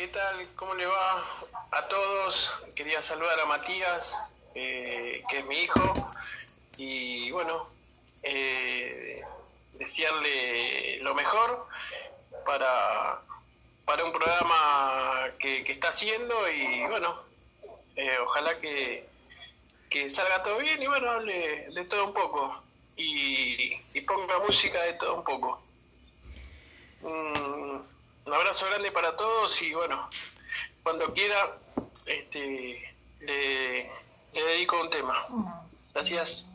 ¿Qué tal? ¿Cómo le va a todos? Quería saludar a Matías, eh, que es mi hijo, y bueno, eh, desearle lo mejor para, para un programa que, está haciendo y bueno, eh, ojalá que, que salga todo bien y bueno, hable de todo un poco y ponga música de todo un poco. Abrazo grande para todos y bueno, cuando quiera este, le, le dedico un tema. Gracias.